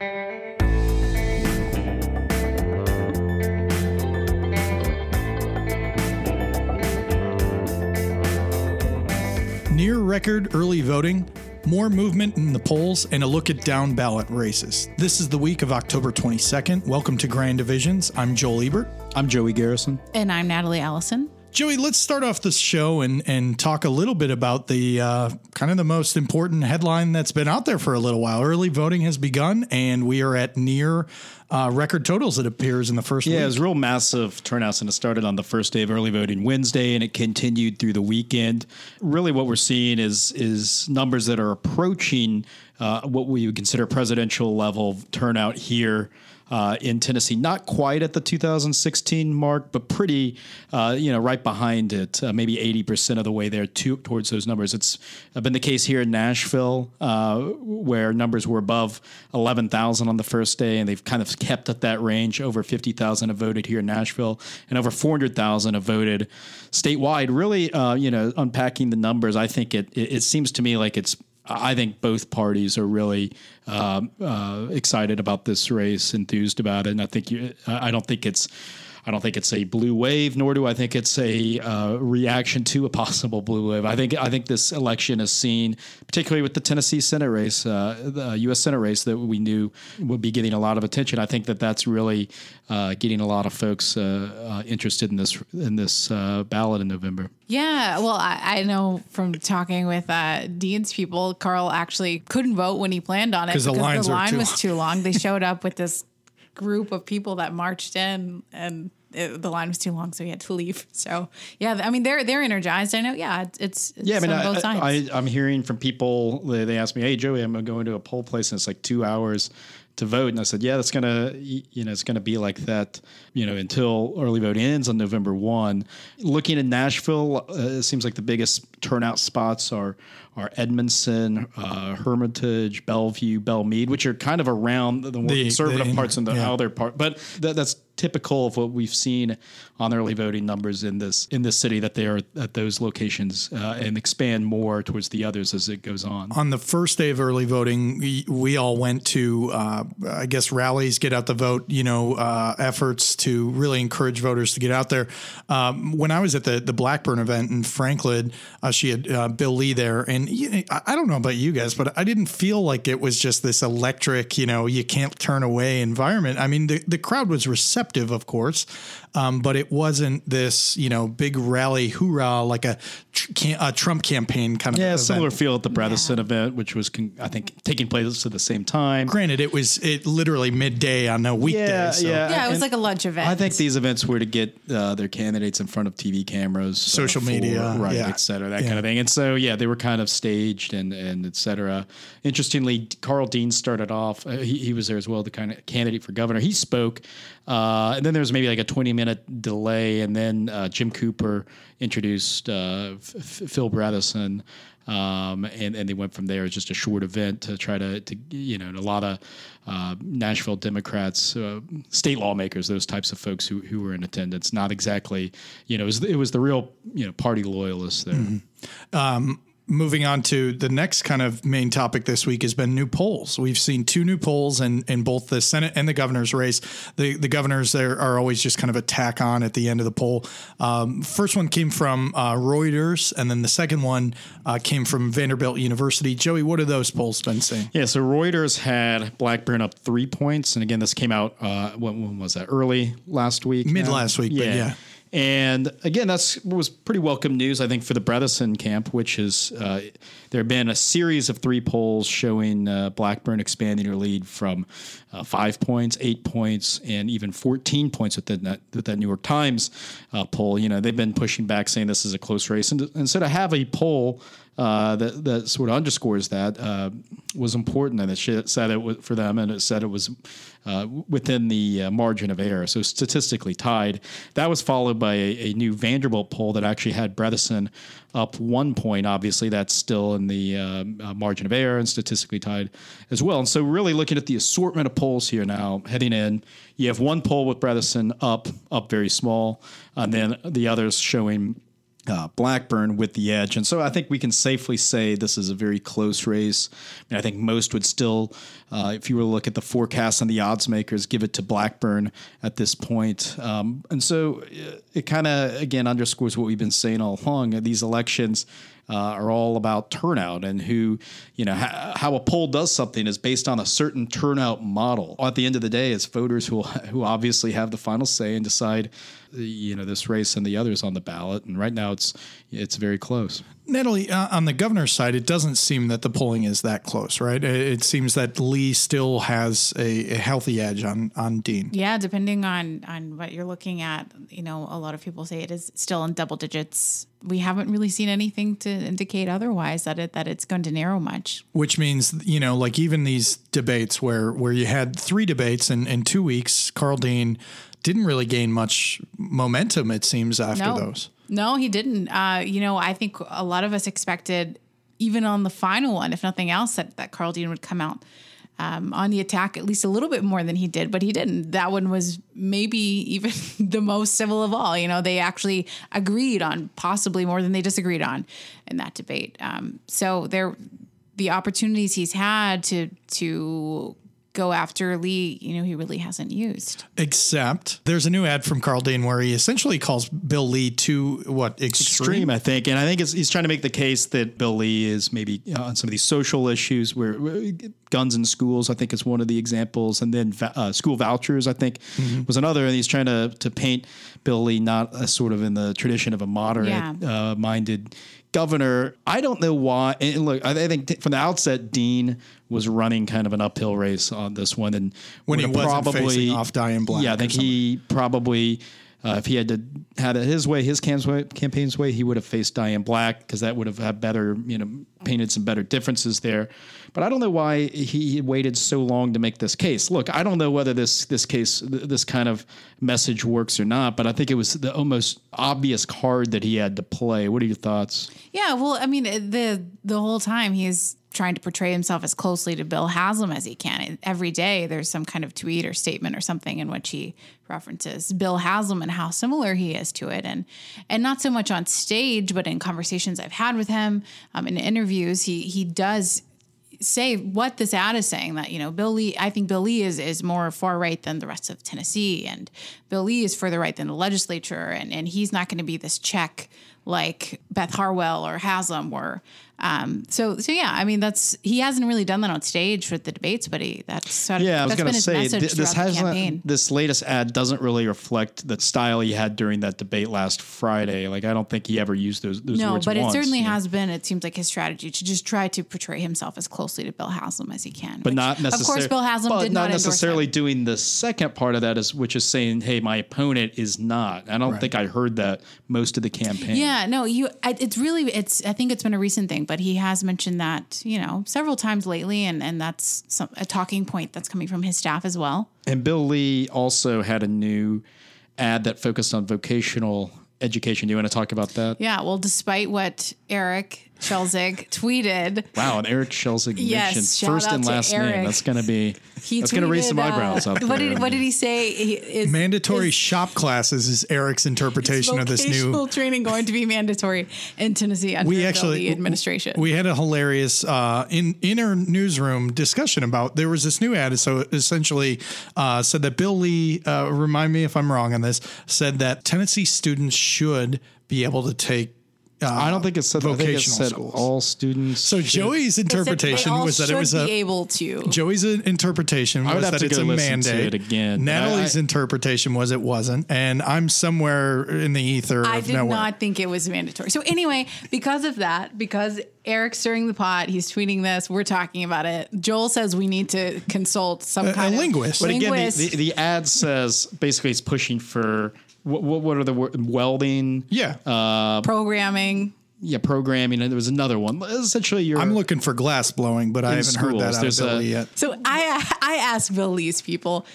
Near record early voting, more movement in the polls, and a look at down ballot races. This is the week of October 22nd. Welcome to Grand Divisions. I'm Joel Ebert. I'm Joey Garrison. And I'm Natalie Allison. Joey, let's start off this show and and talk a little bit about the uh, kind of the most important headline that's been out there for a little while. Early voting has begun, and we are at near uh, record totals. It appears in the first. Yeah, week. it was real massive turnouts, and it started on the first day of early voting Wednesday, and it continued through the weekend. Really, what we're seeing is is numbers that are approaching uh, what we would consider presidential level turnout here uh, in Tennessee. Not quite at the 2016 mark, but pretty, uh, you know, right behind it. Uh, maybe 80% of the way there to, towards those numbers. It's been the case here in Nashville, uh, where numbers were above 11,000 on the first day, and they've kind of kept at that range. Over 50,000 have voted here in Nashville, and over 400,000 have voted statewide. Really, uh, you know, unpacking the numbers, I think it, it, it seems to me like it's I think both parties are really uh, uh, excited about this race, enthused about it, and I think you, I don't think it's. I don't think it's a blue wave, nor do I think it's a uh, reaction to a possible blue wave. I think I think this election is seen, particularly with the Tennessee Senate race, uh, the U.S. Senate race that we knew would be getting a lot of attention. I think that that's really uh, getting a lot of folks uh, uh, interested in this in this uh, ballot in November. Yeah, well, I, I know from talking with Dean's people, Karl actually couldn't vote when he planned on it because the, the line too was too long. They showed up with this group of people that marched in and it, the line was too long, so he had to leave. So yeah, I mean they're they're energized. I know. Yeah, it's, it's yeah. I mean, on both sides. I, am hearing from people. They, they ask me, "Hey, Joey, I'm going to a poll place, and it's like two hours." To vote. And I said, yeah, that's gonna, you know, it's gonna be like that, you know, until early voting ends on November one. Looking at Nashville, uh, it seems like the biggest turnout spots are are Edmondson, uh, Hermitage, Bellevue, Belle Meade, which are kind of around the more the, conservative the, parts and the yeah. other part. But that, that's typical of what we've seen on early voting numbers in this in this city that they are at those locations uh, and expand more towards the others as it goes on. On the first day of early voting, we, we all went to uh, I guess rallies, get out the vote, you know, uh, efforts to really encourage voters to get out there. Um, when I was at the the Blackburn event in Franklin, uh, she had uh, Bill Lee there, and I don't know about you guys, but I didn't feel like it was just this electric, you know, you can't turn away environment. I mean, the, the crowd was receptive, of course, um, but it wasn't this, you know, big rally hoorah like a, a Trump campaign kind of. Yeah, event. similar feel at the Bredesen yeah. event, which was, con- I think, taking place at the same time. Granted, it was it literally midday on a weekday. Yeah, so. yeah, yeah. It was and like a lunch event. I think these events were to get uh, their candidates in front of TV cameras, social uh, for, media, right, yeah. et cetera, that yeah. kind of thing. And so, yeah, they were kind of staged and and et cetera. Interestingly, Karl Dean started off. Uh, he, he was there as well, the kind of candidate for governor. He spoke, uh, and then there was maybe like a twenty minute delay, and then uh, Jim Cooper introduced uh, F- Phil Bredesen. Um, and, and they went from there. It's just a short event to try to, to you know, a lot of uh, Nashville Democrats, uh, state lawmakers, those types of folks who, who were in attendance. Not exactly, you know, it was, it was the real, you know, party loyalists there. Mm-hmm. Um, moving on to the next kind of main topic this week has been new polls. We've seen two new polls in, in both the Senate and the governor's race. The the governors there are always just kind of a tack on at the end of the poll. Um, first one came from uh, Reuters, and then the second one uh, came from Vanderbilt University. Joey, what are those polls been saying? Yeah, so Reuters had Blackburn up three points, and again, this came out uh, when, when was that? Early last week, mid last week, yeah. yeah. And again, that's was pretty welcome news, I think, for the Bredesen camp, which is uh, there have been a series of three polls showing uh, Blackburn expanding her lead from uh, five points, eight points, and even 14 points with that, with that New York Times uh, poll. You know, they've been pushing back, saying this is a close race, and, and so to have a poll uh, that that sort of underscores that uh, was important, and it said it was for them, and it said it was uh, within the uh, margin of error, so statistically tied. That was followed by a, a, new Vanderbilt poll that actually had Bredesen up one point. Obviously, that's still in the uh, margin of error and statistically tied as well. And so, really looking at the assortment of polls here now, heading in, you have one poll with Bredesen up, up very small, and then the others showing uh, Blackburn with the edge. And so I think we can safely say this is a very close race. I, mean, I think most would still, uh, if you were to look at the forecasts and the odds makers, give it to Blackburn at this point. Um, and so uh, it kind of, again, underscores what we've been saying all along. These elections uh, are all about turnout and who, you know, ha- how a poll does something is based on a certain turnout model. At the end of the day, it's voters who who obviously have the final say and decide, you know, this race and the others on the ballot. And right now, it's it's very close. Natalie, uh, on the governor's side, it doesn't seem that the polling is that close, right? It seems that Lee still has a, a, healthy edge on on Dean. Yeah, depending on on what you're looking at, you know, a lot of people say it is still in double digits. We haven't really seen anything to indicate otherwise that it that it's going to narrow much. Which means, you know, like even these debates where where you had three debates in, in two weeks, Karl Dean didn't really gain much momentum, it seems, after no. those. No, he didn't. Uh, you know, I think a lot of us expected, even on the final one, if nothing else, that, that Karl Dean would come out um, on the attack at least a little bit more than he did, but he didn't. That one was maybe even the most civil of all. You know, they actually agreed on possibly more than they disagreed on in that debate. Um, so there, the opportunities he's had to to go after Lee, you know, he really hasn't used. Except there's a new ad from Karl Dean where he essentially calls Bill Lee to what extreme, extreme I think, and I think he's trying to make the case that Bill Lee is maybe uh, on some of these social issues where, where, guns in schools. I think is one of the examples, and then uh, school vouchers. I think mm-hmm. was another, and he's trying to to paint Bill Lee not a sort of in the tradition of a moderate yeah. uh, minded governor. I don't know why. And look, I think from the outset, Dean was running kind of an uphill race on this one, and when he wasn't probably, facing off Diane Black. Yeah, I think he probably. Uh, if he had to had it his way, his campaign's way, he would have faced Diane Black because that would have had better, you know, painted some better differences there. But I don't know why he waited so long to make this case. Look, I don't know whether this this case, this kind of message works or not. But I think it was the almost obvious card that he had to play. What are your thoughts? Yeah, well, I mean, the the whole time he's trying to portray himself as closely to Bill Haslam as he can. Every day there's some kind of tweet or statement or something in which he references Bill Haslam and how similar he is to it. And and not so much on stage, but in conversations I've had with him, um, in interviews, he he does say what this ad is saying that you know Bill Lee I think Bill Lee is is more far right than the rest of Tennessee and Bill Lee is further right than the legislature and and he's not going to be this check like Beth Harwell or Haslam were um, so so yeah, I mean that's he hasn't really done that on stage with the debates, but he that's sort of, yeah. I was going to say th- this hasn't this latest ad doesn't really reflect the style he had during that debate last Friday. Like I don't think he ever used those. those no, words but once, it certainly has been. It seems like his strategy to just try to portray himself as closely to Bill Haslam as he can. But which, not necessarily. Of course, Bill Haslam did not, not necessarily doing the second part of that is which is saying, "Hey, my opponent is not." I don't right. think I heard that most of the campaign. Yeah, no, you. I, it's really. It's. I think it's been a recent thing, but he has mentioned mentioned that, you know, several times lately, and, and that's some, a talking point that's coming from his staff as well. And Bill Lee also had a new ad that focused on vocational education. Do you want to talk about that? Yeah. Well, despite what Eric Schelzig tweeted. Wow, an Eric Schelzig yes, first and last Eric. name. That's going to be he that's going to raise some eyebrows uh, up what Did, what did he say? He, mandatory is, shop classes is Eric's interpretation of this new training going to be mandatory in Tennessee under we actually, the administration. We had a hilarious uh, in inner newsroom discussion about there was this new ad. So essentially uh, said that Bill Lee, uh, remind me if I'm wrong on this, said that Tennessee students should be able to take uh, I don't think it said vocational it said schools. all students. So Joey's interpretation was that it was a able to. Joey's interpretation was that it's a mandate. It again. Natalie's I, interpretation was it wasn't, and I'm somewhere in the ether. I did nowhere. not think it was mandatory. So anyway, because of that, because Eric's stirring the pot, he's tweeting this. We're talking about it. Joel says we need to consult some a, kind a linguist. But again, the, the, the ad says basically it's pushing for what, what, what are the word, welding? Yeah. Uh, programming. Yeah, programming. And there was another one. Essentially, you're. I'm looking for glass blowing, but I haven't schools, heard that out of Bill Lee yet. So I I asked Bill Lee's people,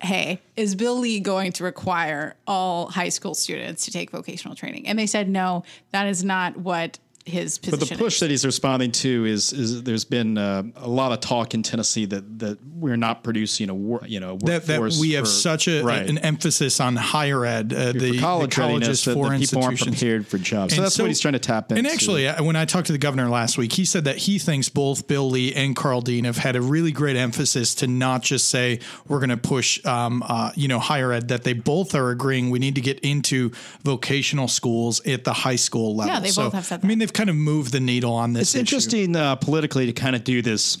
hey, is Bill Lee going to require all high school students to take vocational training? And they said no, that is not what his But the push that he's responding to is is there's been uh, a lot of talk in Tennessee that that we're not producing a wor- you know that, that workforce we have for- such a, right. an emphasis on higher ed, uh, the, for college the readiness colleges that, for that people aren't prepared for jobs. So And that's what he's trying to tap into. And actually, uh, when I talked to the governor last week, he said that he thinks both Bill Lee and Karl Dean have had a really great emphasis to not just say we're going to push, um, uh, you know, higher ed. That they both are agreeing we need to get into vocational schools at the high school level. Yeah, they both have said that. I mean, they've kind of move the needle on this. it's issue. interesting uh, politically to kind of do this,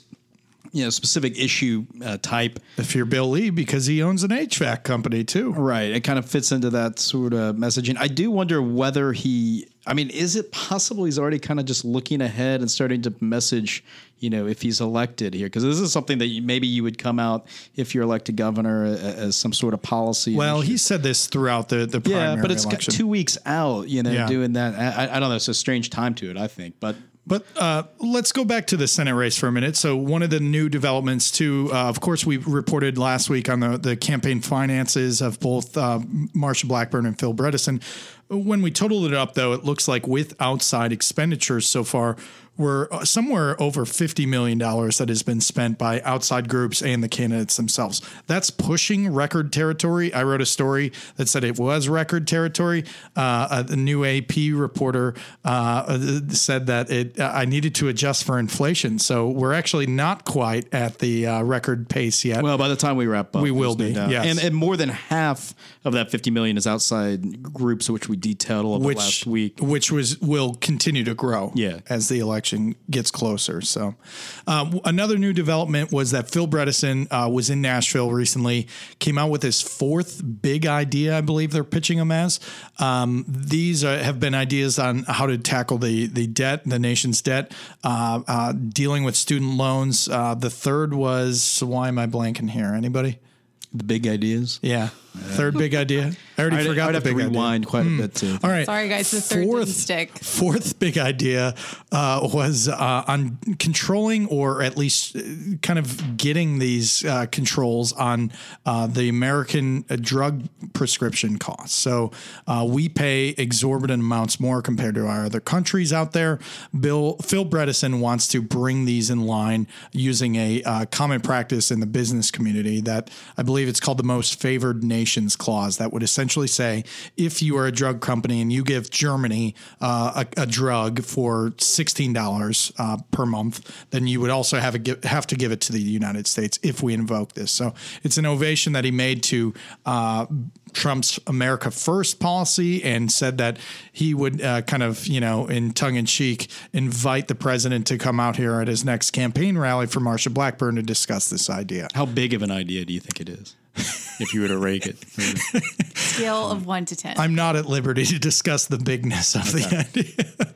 you know, specific issue uh, type. if you're Bill Lee because he owns an HVAC company too. Right. It kind of fits into that sort of messaging. I do wonder whether he, I mean, is it possible he's already kind of just looking ahead and starting to message, you know, if he's elected here? Because this is something that you, maybe you would come out if you're elected governor a- as some sort of policy. Well, initiative. he said this throughout the the primary yeah, but it's two weeks out, you know, Yeah. doing that. I, I don't know. It's a strange time to it, I think. But But uh, let's go back to the Senate race for a minute. So one of the new developments, too, uh, of course, we reported last week on the, the campaign finances of both uh, Marsha Blackburn and Phil Bredesen. When we totaled it up, though, it looks like with outside expenditures so far, we're uh, somewhere over $50 million that has been spent by outside groups and the candidates themselves. That's pushing record territory. I wrote a story that said it was record territory. Uh, a, a new AP reporter uh, said that it I needed to adjust for inflation. So we're actually not quite at the uh, record pace yet. well, by the time we wrap up, We will no be, doubt. yes. and and more than half of that 50 million is outside groups, which we detailed a little which last week. which was will continue to grow Yeah. as the election gets closer. So, um, another new development was that Phil Bredesen uh, was in Nashville recently, came out with his fourth big idea. I believe they're pitching him as. Um, these are, have been ideas on how to tackle the the debt, the nation's debt, uh, uh, dealing with student loans. Uh, the third was why am I blanking here? Anybody? The big ideas. Yeah, third big idea. I already I'd, forgot I'd the have to big idea. Hmm. rewind quite a bit to. All right. Sorry, guys, the third didn't stick. Fourth big idea uh, was uh, on controlling or at least uh, kind of getting these uh, controls on uh, the American uh, drug prescription costs. So uh, we pay exorbitant amounts more compared to our other countries out there. Bill Phil Bredesen wants to bring these in line using a uh, common practice in the business community that I believe it's called the most favored clause. That would essentially say if you are a drug company and you give Germany uh, a, a drug for sixteen dollars uh, per month, then you would also have a, have to give it to the United States if we invoke this. So it's an ovation that he made to. Trump's America First policy and said that he would uh, kind of, you know, in tongue in cheek, invite the president to come out here at his next campaign rally for Marsha Blackburn to discuss this idea. How big of an idea do you think it is? if you were to rake it. Scale of one to ten. I'm not at liberty to discuss the bigness of the idea.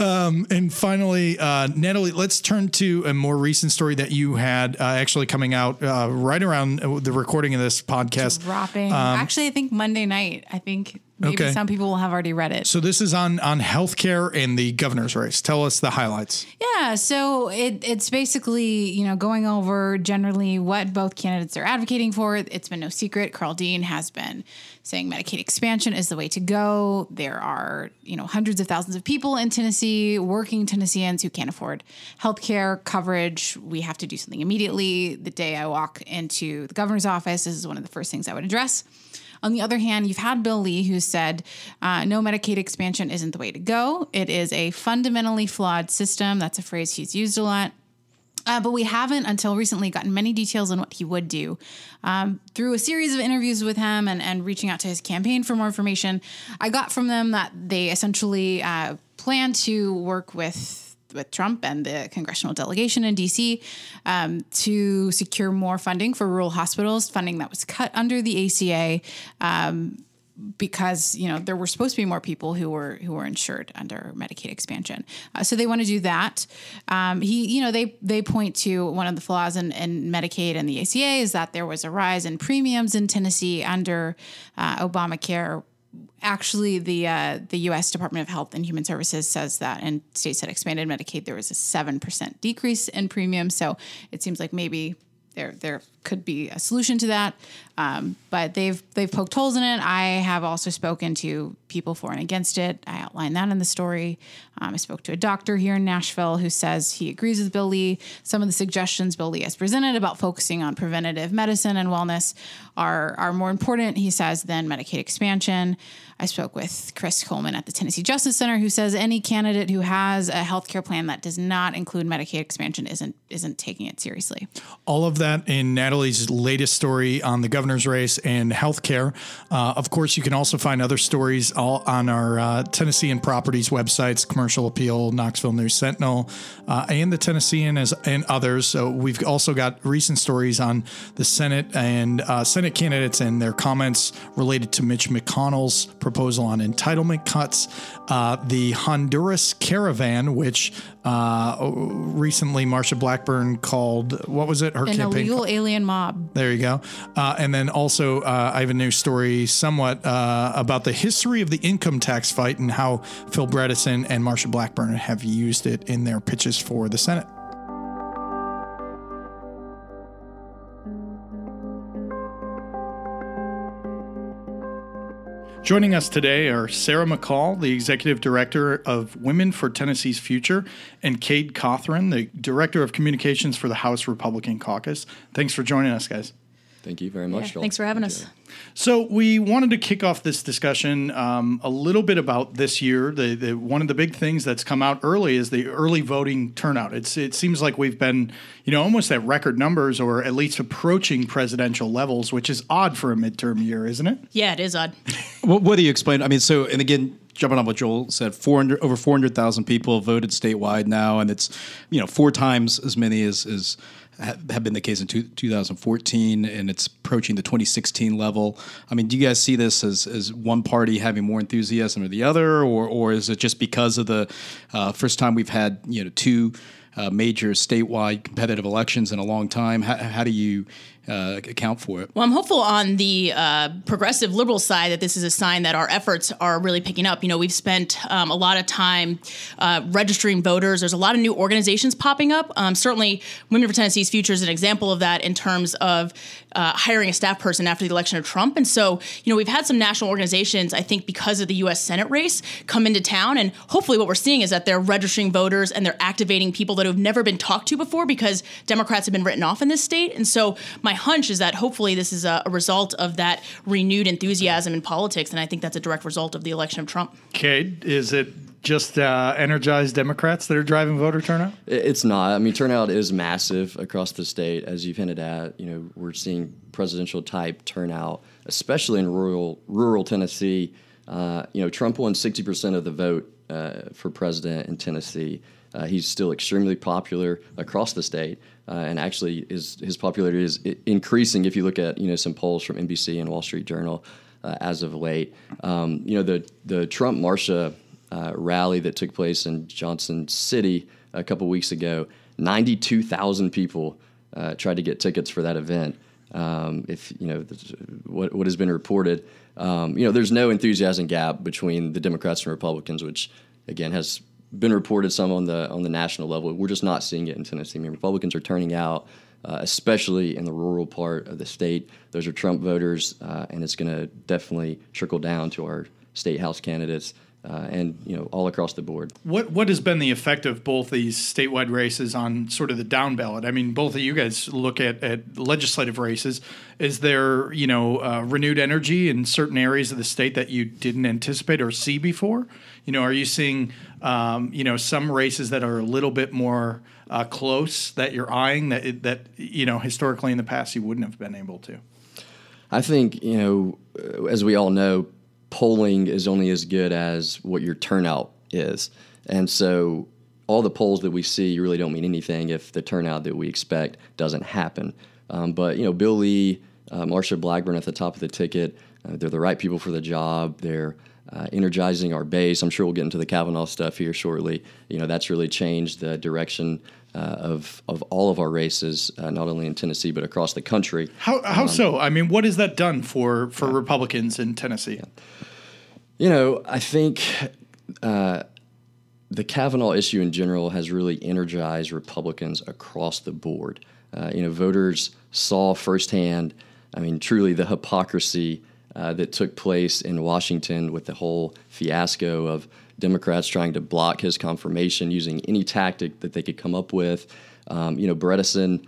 Um, and finally, uh, Natalie, let's turn to a more recent story that you had uh, actually coming out uh, right around the recording of this podcast. dropping. Actually, I think Monday night. I think maybe Okay. some people will have already read it. So this is on on healthcare and the governor's race. Tell us the highlights. Yeah, so it, it's basically you know going over generally what both candidates are advocating for. It's been no secret. Karl Dean has been saying Medicaid expansion is the way to go. There are you know hundreds of thousands of people in Tennessee, working Tennesseans who can't afford healthcare coverage. We have to do something immediately. The day I walk into the governor's office, this is one of the first things I would address. On the other hand, you've had Bill Lee who said uh, no Medicaid expansion isn't the way to go. It is a fundamentally flawed system. That's a phrase he's used a lot. Uh, but we haven't until recently gotten many details on what he would do. Um, through a series of interviews with him and, and reaching out to his campaign for more information, I got from them that they essentially uh, plan to work with with Trump and the congressional delegation in DC um, to secure more funding for rural hospitals, funding that was cut under the ACA. Um, because you know there were supposed to be more people who were who were insured under Medicaid expansion, uh, so they want to do that. Um, he, you know, they they point to one of the flaws in, in Medicaid and the ACA is that there was a rise in premiums in Tennessee under uh, Obamacare. Actually, the uh, the U.S. Department of Health and Human Services says that in states that expanded Medicaid, there was a seven percent decrease in premiums. So it seems like maybe there there could be a solution to that. Um, but they've they've poked holes in it. I have also spoken to people for and against it. I outlined that in the story. Um, I spoke to a doctor here in Nashville who says he agrees with Bill Lee. Some of the suggestions Bill Lee has presented about focusing on preventative medicine and wellness are are more important, he says, than Medicaid expansion. I spoke with Chris Coleman at the Tennessee Justice Center, who says any candidate who has a health care plan that does not include Medicaid expansion isn't isn't taking it seriously. All of that in Natalie's latest story on the governor's race and healthcare. Uh, of course, you can also find other stories all on our uh, Properties websites, Commercial Appeal, Knoxville News Sentinel, uh, and the Tennessean as and others. So we've also got recent stories on the Senate and uh, Senate candidates and their comments related to Mitch McConnell's proposal on entitlement cuts, uh, the Honduras caravan, which uh, recently Marsha Blackburn called what was it? Her An campaign. illegal alien mob. There you go. Uh, and then also, uh, I have a new story somewhat uh, about the history of the income tax fight and how Phil Bredesen and Marsha Blackburn have used it in their pitches for the Senate. Joining us today are Sarah McCall, the Executive Director of Women for Tennessee's Future, and Cade Cothren, the Director of Communications for the House Republican Caucus. Thanks for joining us, guys. Thank you very much. Yeah, Joel. thanks for having us. So we wanted to kick off this discussion um, a little bit about this year. The, the, one of the big things that's come out early is the early voting turnout. It's it seems like we've been you know almost at record numbers or at least approaching presidential levels, which is odd for a midterm year, isn't it? Yeah, it is odd. What, what do you explain? I mean, so and again, jumping on what Joel said, four hundred over four hundred thousand people voted statewide now, and it's you know four times as many as as have been the case in two, 2014, and it's approaching the 2016 level. I mean, do you guys see this as as one party having more enthusiasm or the other, or or is it just because of the uh, first time we've had you know two uh, major statewide competitive elections in a long time? How, how do you uh, account for it? Well, I'm hopeful on the uh, progressive liberal side that this is a sign that our efforts are really picking up. You know, we've spent um, a lot of time uh, registering voters. There's a lot of new organizations popping up. Um, certainly, Women for Tennessee's Future is an example of that in terms of uh, hiring a staff person after the election of Trump. And so, you know, we've had some national organizations, I think, because of the U.S. Senate race, come into town. And hopefully, what we're seeing is that they're registering voters and they're activating people that have never been talked to before because Democrats have been written off in this state. And so, my hunch is that hopefully this is a, a result of that renewed enthusiasm in politics. And I think that's a direct result of the election of Trump. Cade, is it just uh, energized Democrats that are driving voter turnout? It's not. I mean, turnout is massive across the state, as you've hinted at. You know, we're seeing presidential type turnout, especially in rural rural Tennessee. Uh, you know, Trump won sixty percent of the vote uh, for president in Tennessee. Uh, he's still extremely popular across the state, uh, and actually, his his popularity is increasing. If you look at you know some polls from NBC and Wall Street Journal uh, as of late, um, you know the the Trump Marsha uh, rally that took place in Johnson City a couple weeks ago. 92,000 people uh, tried to get tickets for that event. Um, if you know what, what has been reported, um, you know there's no enthusiasm gap between the Democrats and Republicans, which again has been reported some on the on the national level. We're just not seeing it in Tennessee. I mean, Republicans are turning out, uh, especially in the rural part of the state. Those are Trump voters, uh, and it's going to definitely trickle down to our state house candidates uh, and you know all across the board. What what has been the effect of both these statewide races on sort of the down ballot? I mean, both of you guys look at, at legislative races. Is there you know uh, renewed energy in certain areas of the state that you didn't anticipate or see before? You know, are you seeing um, you know some races that are a little bit more uh, close that you're eyeing that that you know historically in the past you wouldn't have been able to? I think you know, as we all know, polling is only as good as what your turnout is, and so all the polls that we see really don't mean anything if the turnout that we expect doesn't happen. Um, but you know, Bill Lee, uh, Marsha Blackburn at the top of the ticket, uh, they're the right people for the job. They're uh, energizing our base. I'm sure we'll get into the Kavanaugh stuff here shortly. You know, that's really changed the direction uh, of of all of our races, uh, not only in Tennessee but across the country. How how so? I mean, what has that done for for Republicans in Tennessee? You know, I think uh, the Kavanaugh issue in general has really energized Republicans across the board. Uh, you know, voters saw firsthand, I mean, truly the hypocrisy uh, that took place in Washington with the whole fiasco of Democrats trying to block his confirmation using any tactic that they could come up with. Um, you know, Bredesen.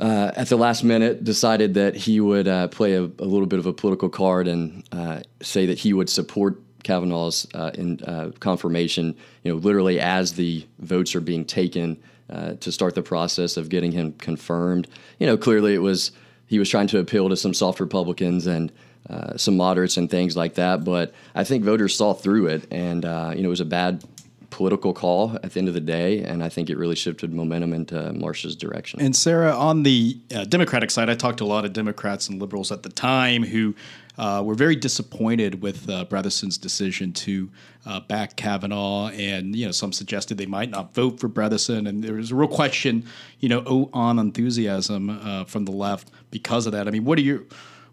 Uh, at the last minute, decided that he would uh, play a, a, little bit of a political card and uh, say that he would support Kavanaugh's uh, in, uh, confirmation. You know, literally as the votes are being taken uh, to start the process of getting him confirmed. You know, clearly it was he was trying to appeal to some soft Republicans and uh, some moderates and things like that. But I think voters saw through it, and uh, you know it was a bad political call at the end of the day, and I think it really shifted momentum into Marsha's direction. And Sarah, on the uh, Democratic side, I talked to a lot of Democrats and liberals at the time who uh, were very disappointed with uh, decision to uh, back Kavanaugh, and you know some suggested they might not vote for Bredesen, and there was a real question, you know, on enthusiasm uh, from the left because of that. I mean, what are your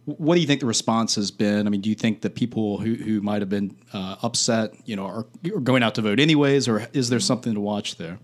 what do you think the response has been? I mean, do you think that people who, who might have been uh, upset, you know, are, are, going out to vote anyways, or is there something to watch there?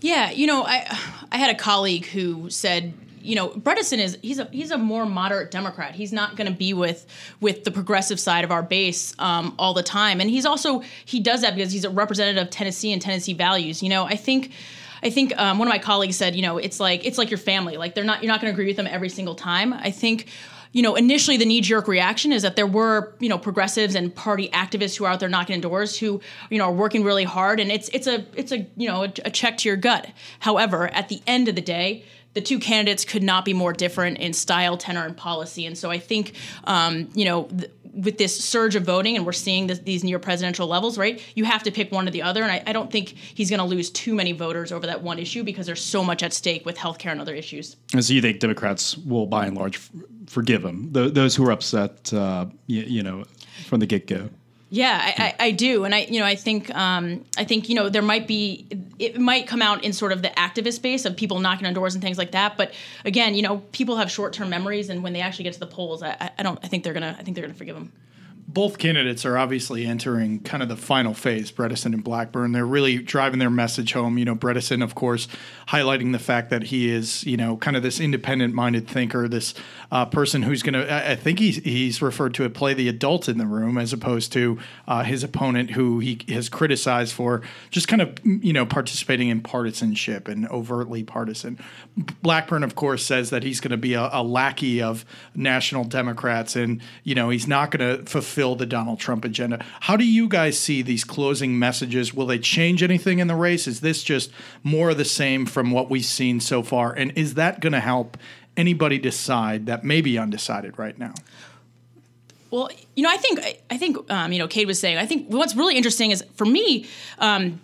Yeah, you know, I I had a colleague who said, you know, Bredesen is he's a he's a more moderate Democrat. He's not going to be with with the progressive side of our base um, all the time, and he's also he does that because he's a representative of Tennessee and Tennessee values. You know, I think I think um, one of my colleagues said, you know, it's like it's like your family. Like they're not you're not going to agree with them every single time. I think you know, initially the knee jerk reaction is that there were, you know, progressives and party activists who are out there knocking on doors who, you know, are working really hard, and it's it's a it's a you know a, a check to your gut. However, at the end of the day, the two candidates could not be more different in style, tenor, and policy. And so I think, um, you know, th- with this surge of voting, and we're seeing this, these near presidential levels, right? You have to pick one or the other. And I, I don't think he's going to lose too many voters over that one issue because there's so much at stake with healthcare and other issues. And so you think Democrats will, by and large, f- forgive him? Th- those who are upset, uh, you, you know, from the get go. Yeah, I, I, I, do, and I you know I think um, I think you know there might be it might come out in sort of the activist space of people knocking on doors and things like that. But again, you know, people have short term memories, and when they actually get to the polls, I, I don't I think they're gonna I think they're gonna forgive them both candidates are obviously entering kind of the final phase, Bredesen and Blackburn. They're really driving their message home. You know, Bredesen, of course, highlighting the fact that he is, you know, kind of this independent minded thinker, this uh, person who's going to, I think he's, he's referred to it, play the adult in the room as opposed to uh, his opponent who he has criticized for just kind of, you know, participating in partisanship and overtly partisan. Blackburn, of course, says that he's going to be a, a lackey of national Democrats and, you know, he's not going to fulfill the Donald Trump agenda. How do you guys see these closing messages? Will they change anything in the race? Is this just more of the same from what we've seen so far? And is that going to help anybody decide that may be undecided right now? Well, you know, I think I think um, you know, Cade was saying. I think what's really interesting is for me. Um,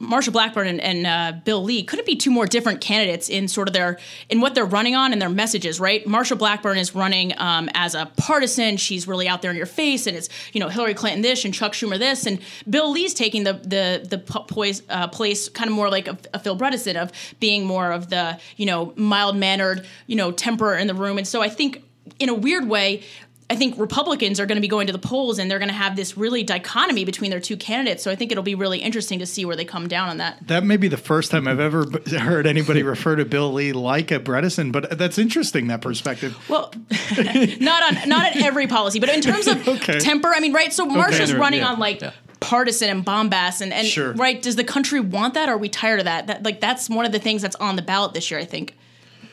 Marsha Blackburn and, and uh, Bill Lee couldn't be two more different candidates in sort of their in what they're running on and their messages, right? Marsha Blackburn is running um, as a partisan; she's really out there in your face, and it's you know Hillary Clinton this and Chuck Schumer this, and Bill Lee's taking the the the poise, uh, place kind of more like a, a Phil Bredesen of being more of the you know mild mannered you know temper in the room, and so I think in a weird way, I think Republicans are going to be going to the polls and they're going to have this really dichotomy between their two candidates. So I think it'll be really interesting to see where they come down on that. That may be the first time I've ever heard anybody refer to Bill Lee like a Bredesen, but that's interesting that perspective. Well, not on not at every policy, but in terms of okay. temper, I mean, right? So Marsha's okay, running yeah, on like yeah. partisan and bombast, and and sure. right? Does the country want that? Or are we tired of that? That like that's one of the things that's on the ballot this year. I think.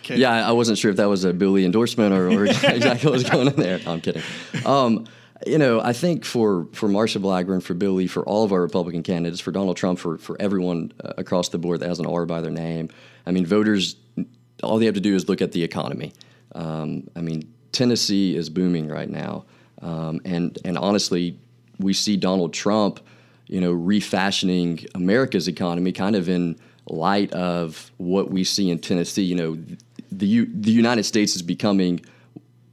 Okay. Yeah, I wasn't sure if that was a Bill Lee endorsement or, or exactly what was going on there. No, I'm kidding. Um, you know, I think for for Marsha Blackburn, for Bill Lee, for all of our Republican candidates, for Donald Trump, for for everyone uh, across the board that has an R by their name, I mean, voters, all they have to do is look at the economy. Um, I mean, Tennessee is booming right now, um, and and honestly, we see Donald Trump, you know, refashioning America's economy, kind of in light of what we see in Tennessee. You know, the U- the United States is becoming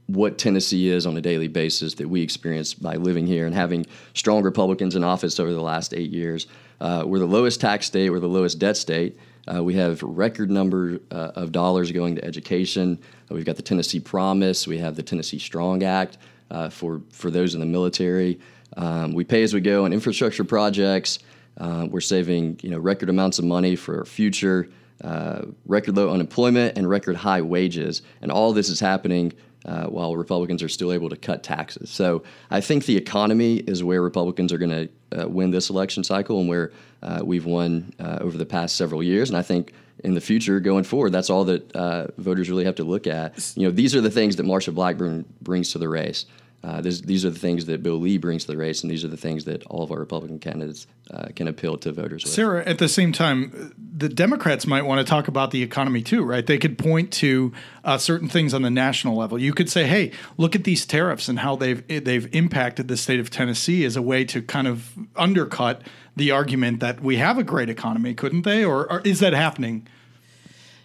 what Tennessee is on a daily basis that we experience by living here and having strong Republicans in office over the last eight years. Uh, we're the lowest tax state, we're the lowest debt state. Uh, we have record number uh, of dollars going to education. Uh, we've got the Tennessee Promise. We have the Tennessee Strong Act uh, for for those in the military. Um, we pay as we go on infrastructure projects. Uh, we're saving you know record amounts of money for our future. Uh, record low unemployment and record high wages. And all this is happening uh, while Republicans are still able to cut taxes. So I think the economy is where Republicans are going to uh, win this election cycle and where uh, we've won uh, over the past several years. And I think in the future going forward, that's all that uh, voters really have to look at. You know, these are the things that Marsha Blackburn brings to the race. Uh, this, these are the things that Bill Lee brings to the race, and these are the things that all of our Republican candidates uh, can appeal to voters with. Sarah, at the same time, the Democrats might want to talk about the economy too, right? They could point to uh, certain things on the national level. You could say, "Hey, look at these tariffs and how they've they've impacted the state of Tennessee," as a way to kind of undercut the argument that we have a great economy, couldn't they? Or, or is that happening?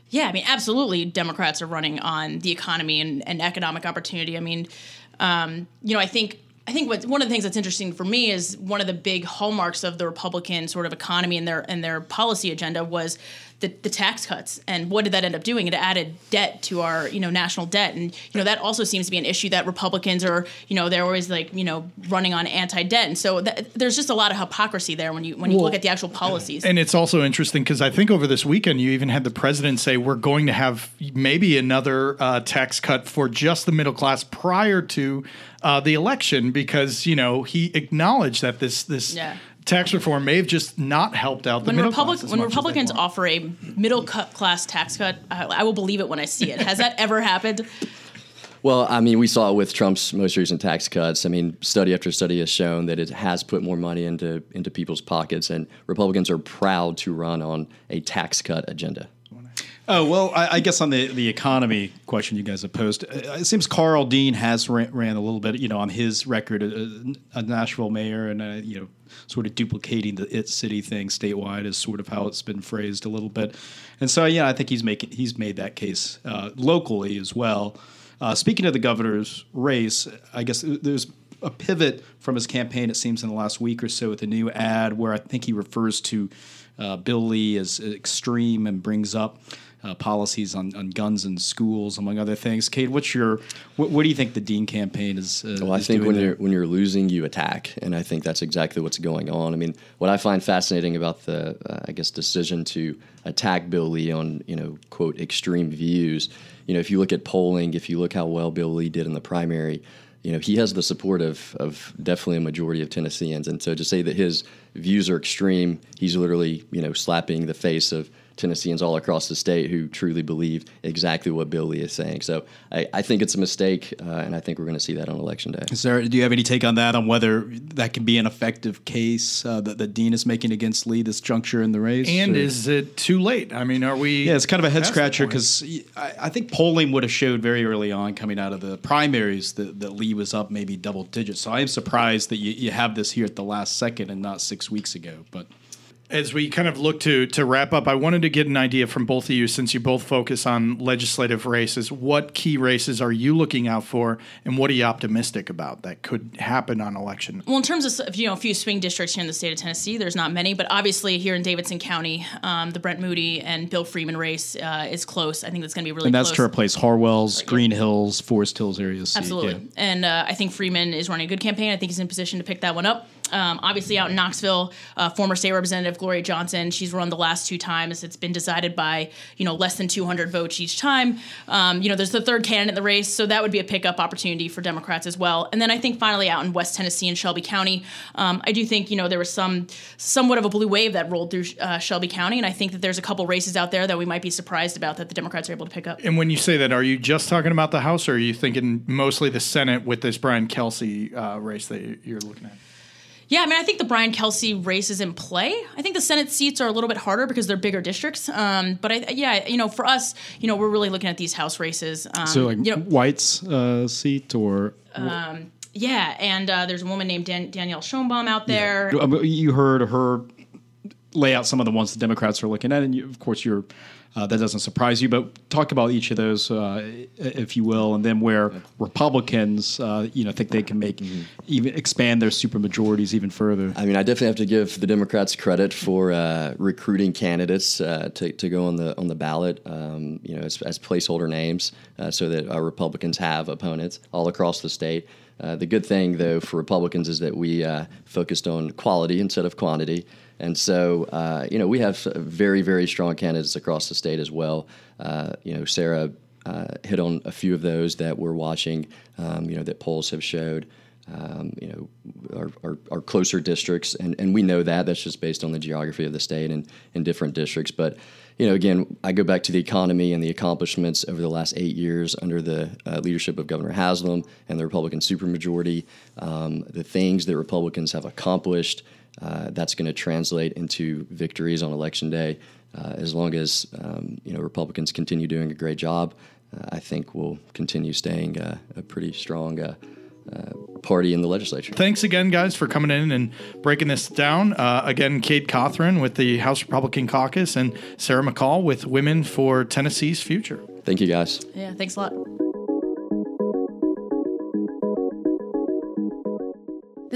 Yeah, I mean, absolutely. Democrats are running on the economy and, and economic opportunity. I mean, um, you know, I think I think what one of the things that's interesting for me is one of the big hallmarks of the Republican sort of economy and their and their policy agenda was the, the tax cuts. And what did that end up doing? It added debt to our you know national debt, and you know that also seems to be an issue that Republicans are you know they're always like you know running on anti debt, and so that, there's just a lot of hypocrisy there when you when you Well, look at the actual policies. And it's also interesting because I think over this weekend you even had the president say we're going to have maybe another uh, tax cut for just the middle class prior to uh, the election because you know he acknowledged that this this Yeah. Tax reform may have just not helped out the when middle Republic, class. as when much as they Republicans want. offer a middle cut class tax cut, I, I will believe it when I see it. Has that ever happened? Well, I mean, we saw it with Trump's most recent tax cuts. I mean, study after study has shown that it has put more money into into people's pockets, and Republicans are proud to run on a tax cut agenda. Oh well, I, I guess on the, the economy question you guys have posed, uh, it seems Karl Dean has ran, ran a little bit, you know, on his record, uh, a Nashville mayor, and uh, you know, sort of duplicating the it city thing statewide is sort of how it's been phrased a little bit, and so yeah, I think he's making he's made that case uh, locally as well. Uh, speaking of the governor's race, I guess there's a pivot from his campaign. It seems in the last week or so with a new ad where I think he refers to uh, Bill Lee as extreme and brings up uh, policies on, on guns in schools, among other things. Cade, what's your what, what do you think the Dean campaign is? Uh, Well, I is think when there? you're when you're losing, you attack, and I think that's exactly what's going on. I mean, what I find fascinating about the, uh, I guess, decision to attack Bill Lee on you know quote extreme views. You know, if you look at polling, if you look how well Bill Lee did in the primary, you know he has the support of of definitely a majority of Tennesseans, and so to say that his views are extreme, he's literally you know slapping the face of Tennesseans all across the state who truly believe exactly what Bill Lee is saying. So I, I think it's a mistake, uh, and I think we're going to see that on election day. Is there, do you have any take on that on whether that can be an effective case uh, that, that Dean is making against Lee this juncture in the race? and or- is it too late? I mean, are we? Yeah, it's kind of a head scratcher because I, I think polling would have showed very early on coming out of the primaries that, that Lee was up maybe double digits. So I am surprised that you, you have this here at the last second and not six weeks ago. But as we kind of look to to wrap up, I wanted to get an idea from both of you, since you both focus on legislative races. What key races are you looking out for, and what are you optimistic about that could happen on election? Well, in terms of you know a few swing districts here in the state of Tennessee, there's not many, but obviously here in Davidson County, um, the Brent Moody and Bill Freeman race uh, is close. I think that's going to be really and that's close. to replace Harwell's, Green Hills, Forest Hills areas. Absolutely. yeah. And uh, I think Freeman is running a good campaign. I think he's in position to pick that one up. Um, obviously, out in Knoxville, uh, former state representative Gloria Johnson, she's run the last two times. It's been decided by you know less than 200 votes each time. Um, you know, there's the third candidate in the race, so that would be a pickup opportunity for Democrats as well. And then I think finally out in West Tennessee and Shelby County, um, I do think you know there was some somewhat of a blue wave that rolled through uh, Shelby County, and I think that there's a couple races out there that we might be surprised about that the Democrats are able to pick up. And when you say that, are you just talking about the House, or are you thinking mostly the Senate with this Brian Kelsey uh, race that you're looking at? Yeah, I mean, I think the Brian Kelsey race is in play. I think the Senate seats are a little bit harder because they're bigger districts. Um, but I, yeah, you know, for us, you know, we're really looking at these House races. Um, So, like you know, White's uh, seat or. yeah, and uh, there's a woman named Dan- Danielle Schoenbaum out there. I mean, You heard her lay out some of the ones the Democrats are looking at, and you, of course, you're uh, that doesn't surprise you. But talk about each of those, uh, if you will, and then where Republicans, uh, you know, think they can make even expand their supermajorities even further. I mean, I definitely have to give the Democrats credit for uh, recruiting candidates uh, to, to go on the on the ballot, um, you know, as, as placeholder names, uh, so that our Republicans have opponents all across the state. Uh, the good thing, though, for Republicans is that we uh, focused on quality instead of quantity. And so, uh, you know, we have very, very strong candidates across the state as well. Uh, you know, Sarah uh, hit on a few of those that we're watching, um, you know, that polls have showed. Um, you know, our, our, our, closer districts, and, and we know that. That's just based on the geography of the state and in different districts. But, you know, again, I go back to the economy and the accomplishments over the last eight years under the uh, leadership of Governor Haslam and the Republican supermajority, um, the things that Republicans have accomplished. Uh, that's going to translate into victories on election day. Uh, as long as um, you know Republicans continue doing a great job, uh, I think we'll continue staying uh, a pretty strong uh, uh, party in the legislature. Thanks again, guys, for coming in and breaking this down. Uh, again, Cade Cothren with the House Republican Caucus and Sarah McCall with Women for Tennessee's Future. Thank you, guys. Yeah, thanks a lot.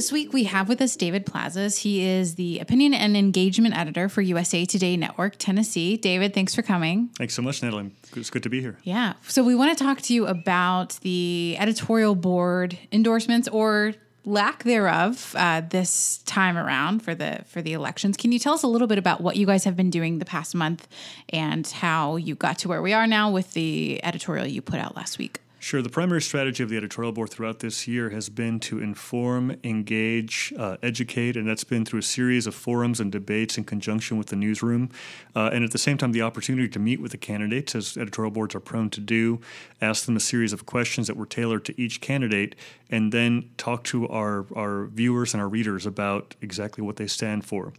This week we have with us David Plazas. He is the opinion and engagement editor for USA Today Network, Tennessee. David, thanks for coming. Thanks so much, Natalie. It's good to be here. Yeah. So we want to talk to you about the editorial board endorsements or lack thereof uh, this time around for the for the elections. Can you tell us a little bit about what you guys have been doing the past month and how you got to where we are now with the editorial you put out last week? Sure. The primary strategy of the editorial board throughout this year has been to inform, engage, uh, educate, and that's been through a series of forums and debates in conjunction with the newsroom. Uh, and at the same time, the opportunity to meet with the candidates, as editorial boards are prone to do, ask them a series of questions that were tailored to each candidate, and then talk to our, our viewers and our readers about exactly what they stand for.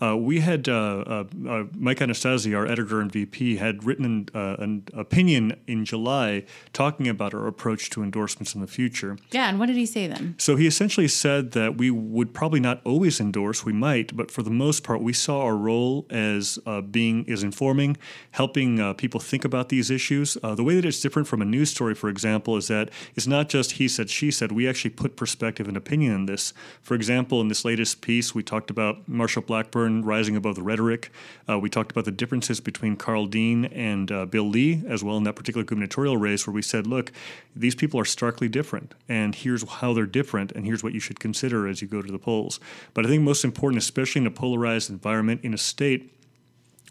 Uh, we had uh, uh, uh, Mike Anastasi, our editor and VP, had written an, an opinion in July talking about about our approach to endorsements in the future. Yeah, and what did he say then? So he essentially said that we would probably not always endorse, we might, but for the most part, we saw our role as uh, being as informing, helping uh, people think about these issues. Uh, the way that it's different from a news story, for example, is that it's not just he said, she said. We actually put perspective and opinion in this. For example, in this latest piece, we talked about Marsha Blackburn rising above the rhetoric. Uh, we talked about the differences between Karl Dean and uh, Bill Lee as well in that particular gubernatorial race, where we said, look, these people are starkly different, and here's how they're different, and here's what you should consider as you go to the polls. But I think most important, especially in a polarized environment in a state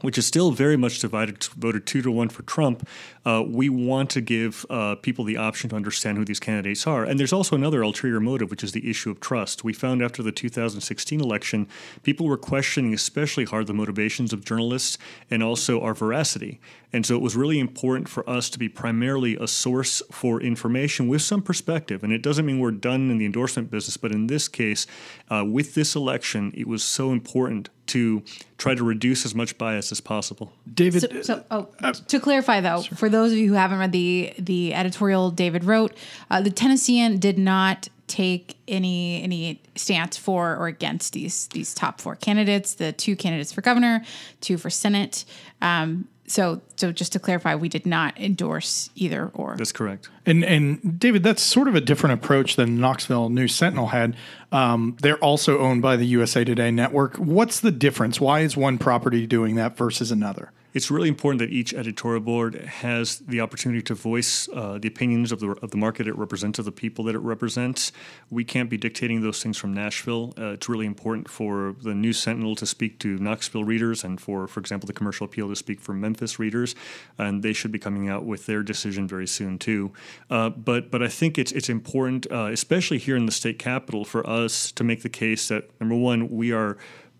which is still very much divided, voted two to one for Trump. Uh, we want to give uh, people the option to understand who these candidates are. And there's also another ulterior motive, which is the issue of trust. We found after the 2016 election, people were questioning especially hard the motivations of journalists and also our veracity. And so it was really important for us to be primarily a source for information with some perspective. And it doesn't mean we're done in the endorsement business, but in this case, uh, with this election, it was so important to try to reduce as much bias as possible. David, so, so oh, uh, to clarify though, sure. for those of you who haven't read the the editorial David wrote, uh, the Tennessean did not take any any stance for or against these these top four candidates, the two candidates for governor, two for senate. Um, so so just to clarify, we did not endorse either or. That's correct. And and David, that's sort of a different approach than Knoxville News Sentinel had. Um, they're also owned by the USA Today network. What's the difference? Why is one property doing that versus another? It's really important that each editorial board has the opportunity to voice uh, the opinions of the of the market it represents, of the people that it represents. We can't be dictating those things from Nashville. Uh, it's really important for the News Sentinel to speak to Knoxville readers, and for, for example, the Commercial Appeal to speak for Memphis readers, and they should be coming out with their decision very soon too. Uh, but but I think it's it's important, uh, especially here in the state capital, for us to make the case that number one, we are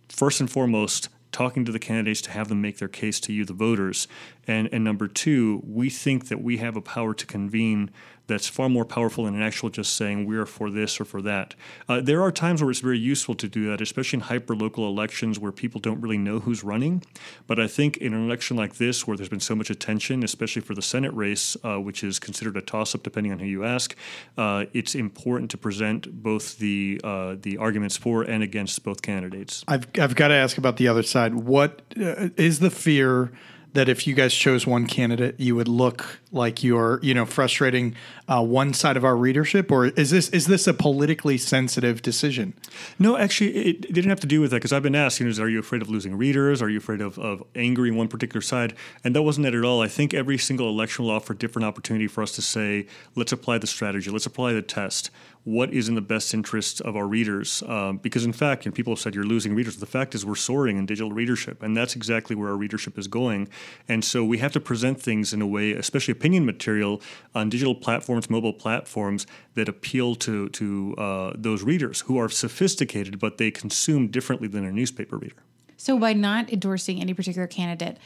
first and foremost talking to the candidates to have them make their case to you, the voters. And, and number two, we think that we have a power to convene that's far more powerful than an actual just saying we are for this or for that. Uh, there are times where it's very useful to do that, especially in hyper local elections where people don't really know who's running. But I think in an election like this, where there's been so much attention, especially for the Senate race, uh, which is considered a toss up depending on who you ask, uh, it's important to present both the uh, the arguments for and against both candidates. I've I've got to ask about the other side. What uh, is the fear? That if you guys chose one candidate, you would look like you're, you know, frustrating uh, one side of our readership, or is this is this a politically sensitive decision? No, actually, it, it didn't have to do with that because I've been asked, you know, are you afraid of losing readers? Are you afraid of, of angering one particular side? And that wasn't it at all. I think every single election law offered different opportunity for us to say, let's apply the strategy, let's apply the test what is in the best interest of our readers. Um, because in fact, know, people have said you're losing readers. The fact is we're soaring in digital readership, and that's exactly where our readership is going. And so we have to present things in a way, especially opinion material on digital platforms, mobile platforms that appeal to to uh, those readers who are sophisticated, but they consume differently than a newspaper reader. So, by not endorsing any particular candidate,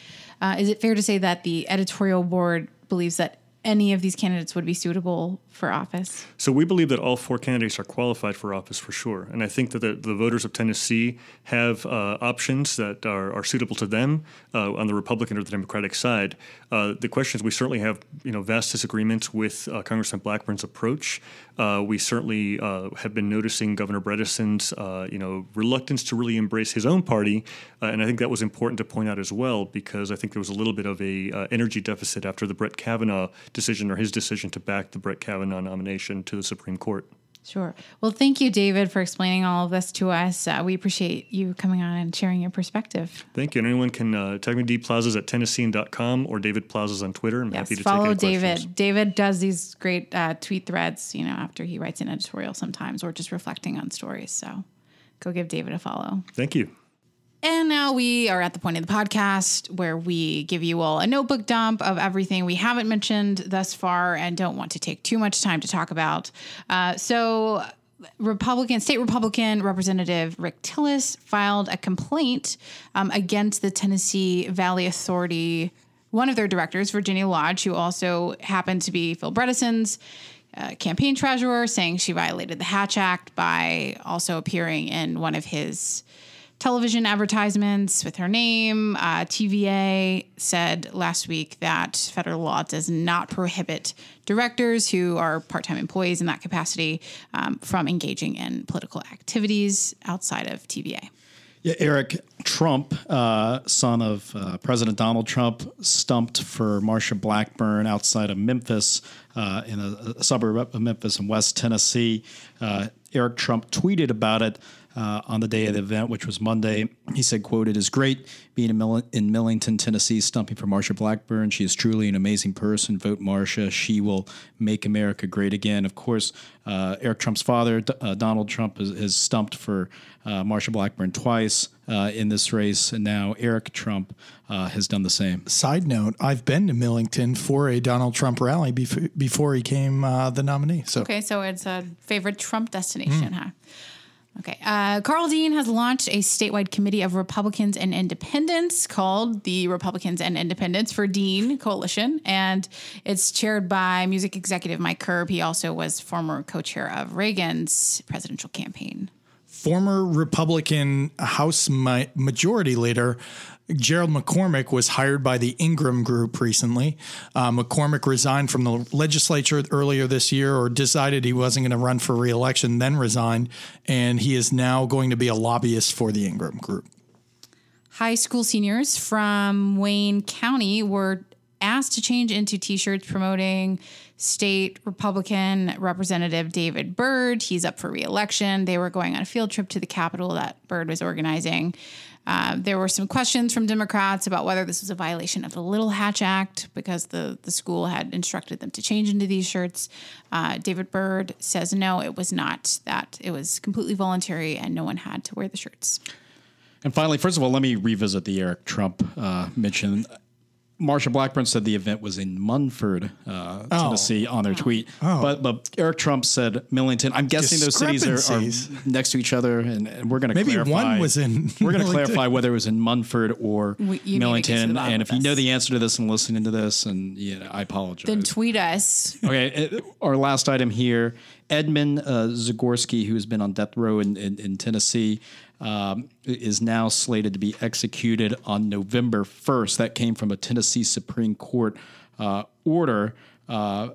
uh, is it fair to say that the editorial board believes that any of these candidates would be suitable for office? So we believe that all four candidates are qualified for office for sure. And I think that the, the voters of Tennessee have uh, options that are, are, suitable to them uh, on the Republican or the Democratic side. Uh, the question is we certainly have you know vast disagreements with uh, Congressman Blackburn's approach. Uh, we certainly uh, have been noticing Governor Bredesen's you know reluctance to really embrace his own party, and I think that was important to point out as well because I think there was a little bit of a energy deficit after the Brett Kavanaugh decision or his decision to back the Brett Kavanaugh nomination to the Supreme Court. Sure. Well, thank you, David, for explaining all of this to us. Uh, we appreciate you coming on and sharing your perspective. Thank you. And anyone can uh, tag me dplazas at tennessean.com or David Plazas on Twitter. I'm yes, happy to follow David. Questions. David does these great uh, tweet threads, you know, after he writes an editorial sometimes or just reflecting on stories. So go give David a follow. Thank you. And now we are at the point of the podcast where we give you all a notebook dump of everything we haven't mentioned thus far and don't want to take too much time to talk about. Uh, so, Republican, state Republican Representative Rick Tillis filed a complaint um, against the Tennessee Valley Authority, one of their directors, Virginia Lodge, who also happened to be Phil Bredesen's uh, campaign treasurer, saying she violated the Hatch Act by also appearing in one of his television advertisements with her name. Uh, TVA said last week that federal law does not prohibit directors who are part time employees in that capacity um, from engaging in political activities outside of TVA. Yeah, Eric Trump, uh, son of uh, President Donald Trump, stumped for Marsha Blackburn outside of Memphis, uh, in a, a, suburb of Memphis in West Tennessee. Uh, Eric Trump tweeted about it uh, on the day of the event, which was Monday. He said, quote, it is great being in, Mill- in Millington, Tennessee, stumping for Marsha Blackburn. She is truly an amazing person. Vote Marsha. She will make America great again. Of course, uh, Eric Trump's father, D- uh, Donald Trump, has, has stumped for uh, Marsha Blackburn twice uh, in this race, and now Eric Trump uh, has done the same. Side note: I've been to Millington for a Donald Trump rally bef- before he came the nominee. So okay, so it's a favorite Trump destination, mm. huh? Okay. Uh, Karl Dean has launched a statewide committee of Republicans and Independents called the Republicans and Independents for Dean Coalition, and it's chaired by music executive Mike Curb. He also was former co-chair of Reagan's presidential campaign. Former Republican House Majority Leader Gerald McCormick was hired by the Ingram Group recently. Uh, McCormick resigned from the legislature earlier this year or decided he wasn't going to run for reelection, then resigned, and he is now going to be a lobbyist for the Ingram Group. High school seniors from Wayne County were asked to change into t shirts promoting state Republican Representative David Byrd. He's up for reelection. They were going on a field trip to the Capitol that Byrd was organizing. Uh, there were some questions from Democrats about whether this was a violation of the Little Hatch Act because the, the school had instructed them to change into these shirts. Uh, David Byrd says no, it was not that. It was completely voluntary and no one had to wear the shirts. And finally, first of all, let me revisit the Eric Trump uh, mention. Marsha Blackburn said the event was in Munford, uh, oh. Tennessee, on their tweet. Oh. But but Eric Trump said Millington. I'm guessing those cities are, are, next to each other, and, and we're going to maybe clarify, one was in. We're going to clarify whether it was in Munford or we, Millington. And if you know the answer to this and listening to this, and yeah, I apologize. Then tweet us. okay, our last item here: Edmund uh, Zagorski, who has been on death row in, in, in Tennessee um, is now slated to be executed on November 1st. That came from a Tennessee Supreme Court uh, order. Uh,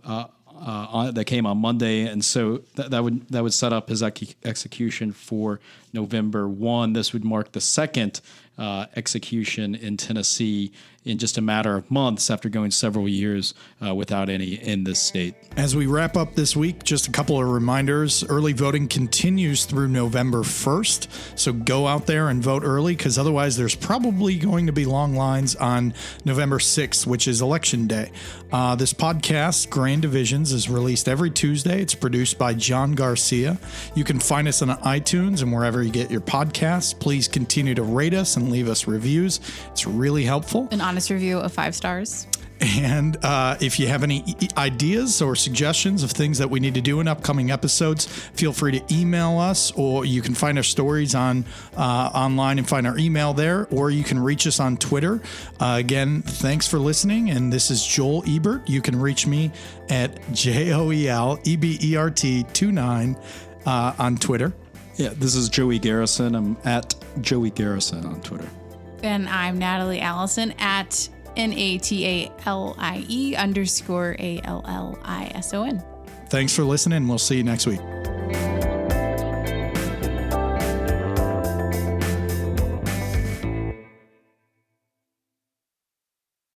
uh, on, that came on Monday, and so th- that would that would set up his execution for November one. This would mark the second uh, execution in Tennessee in just a matter of months after going several years uh, without any in this state. As we wrap up this week, just a couple of reminders. Early voting continues through November 1st. So go out there and vote early because otherwise there's probably going to be long lines on November 6th, which is election day. Uh, this podcast, Grand Divisions, is released every Tuesday. It's produced by John Garcia. You can find us on iTunes and wherever you get your podcasts. Please continue to rate us and leave us reviews. It's really helpful. An honest review of five stars. And uh, if you have any ideas or suggestions of things that we need to do in upcoming episodes, feel free to email us, or you can find our stories on uh, online and find our email there, or you can reach us on Twitter. Uh, again, thanks for listening. And this is Joel Ebert. You can reach me at J O E L E B E R T 29 uh, on Twitter. Yeah, this is Joey Garrison. I'm at Joey Garrison on Twitter. And I'm Natalie Allison at N A T A L I E underscore A L L I S O N. Thanks for listening. We'll see you next week.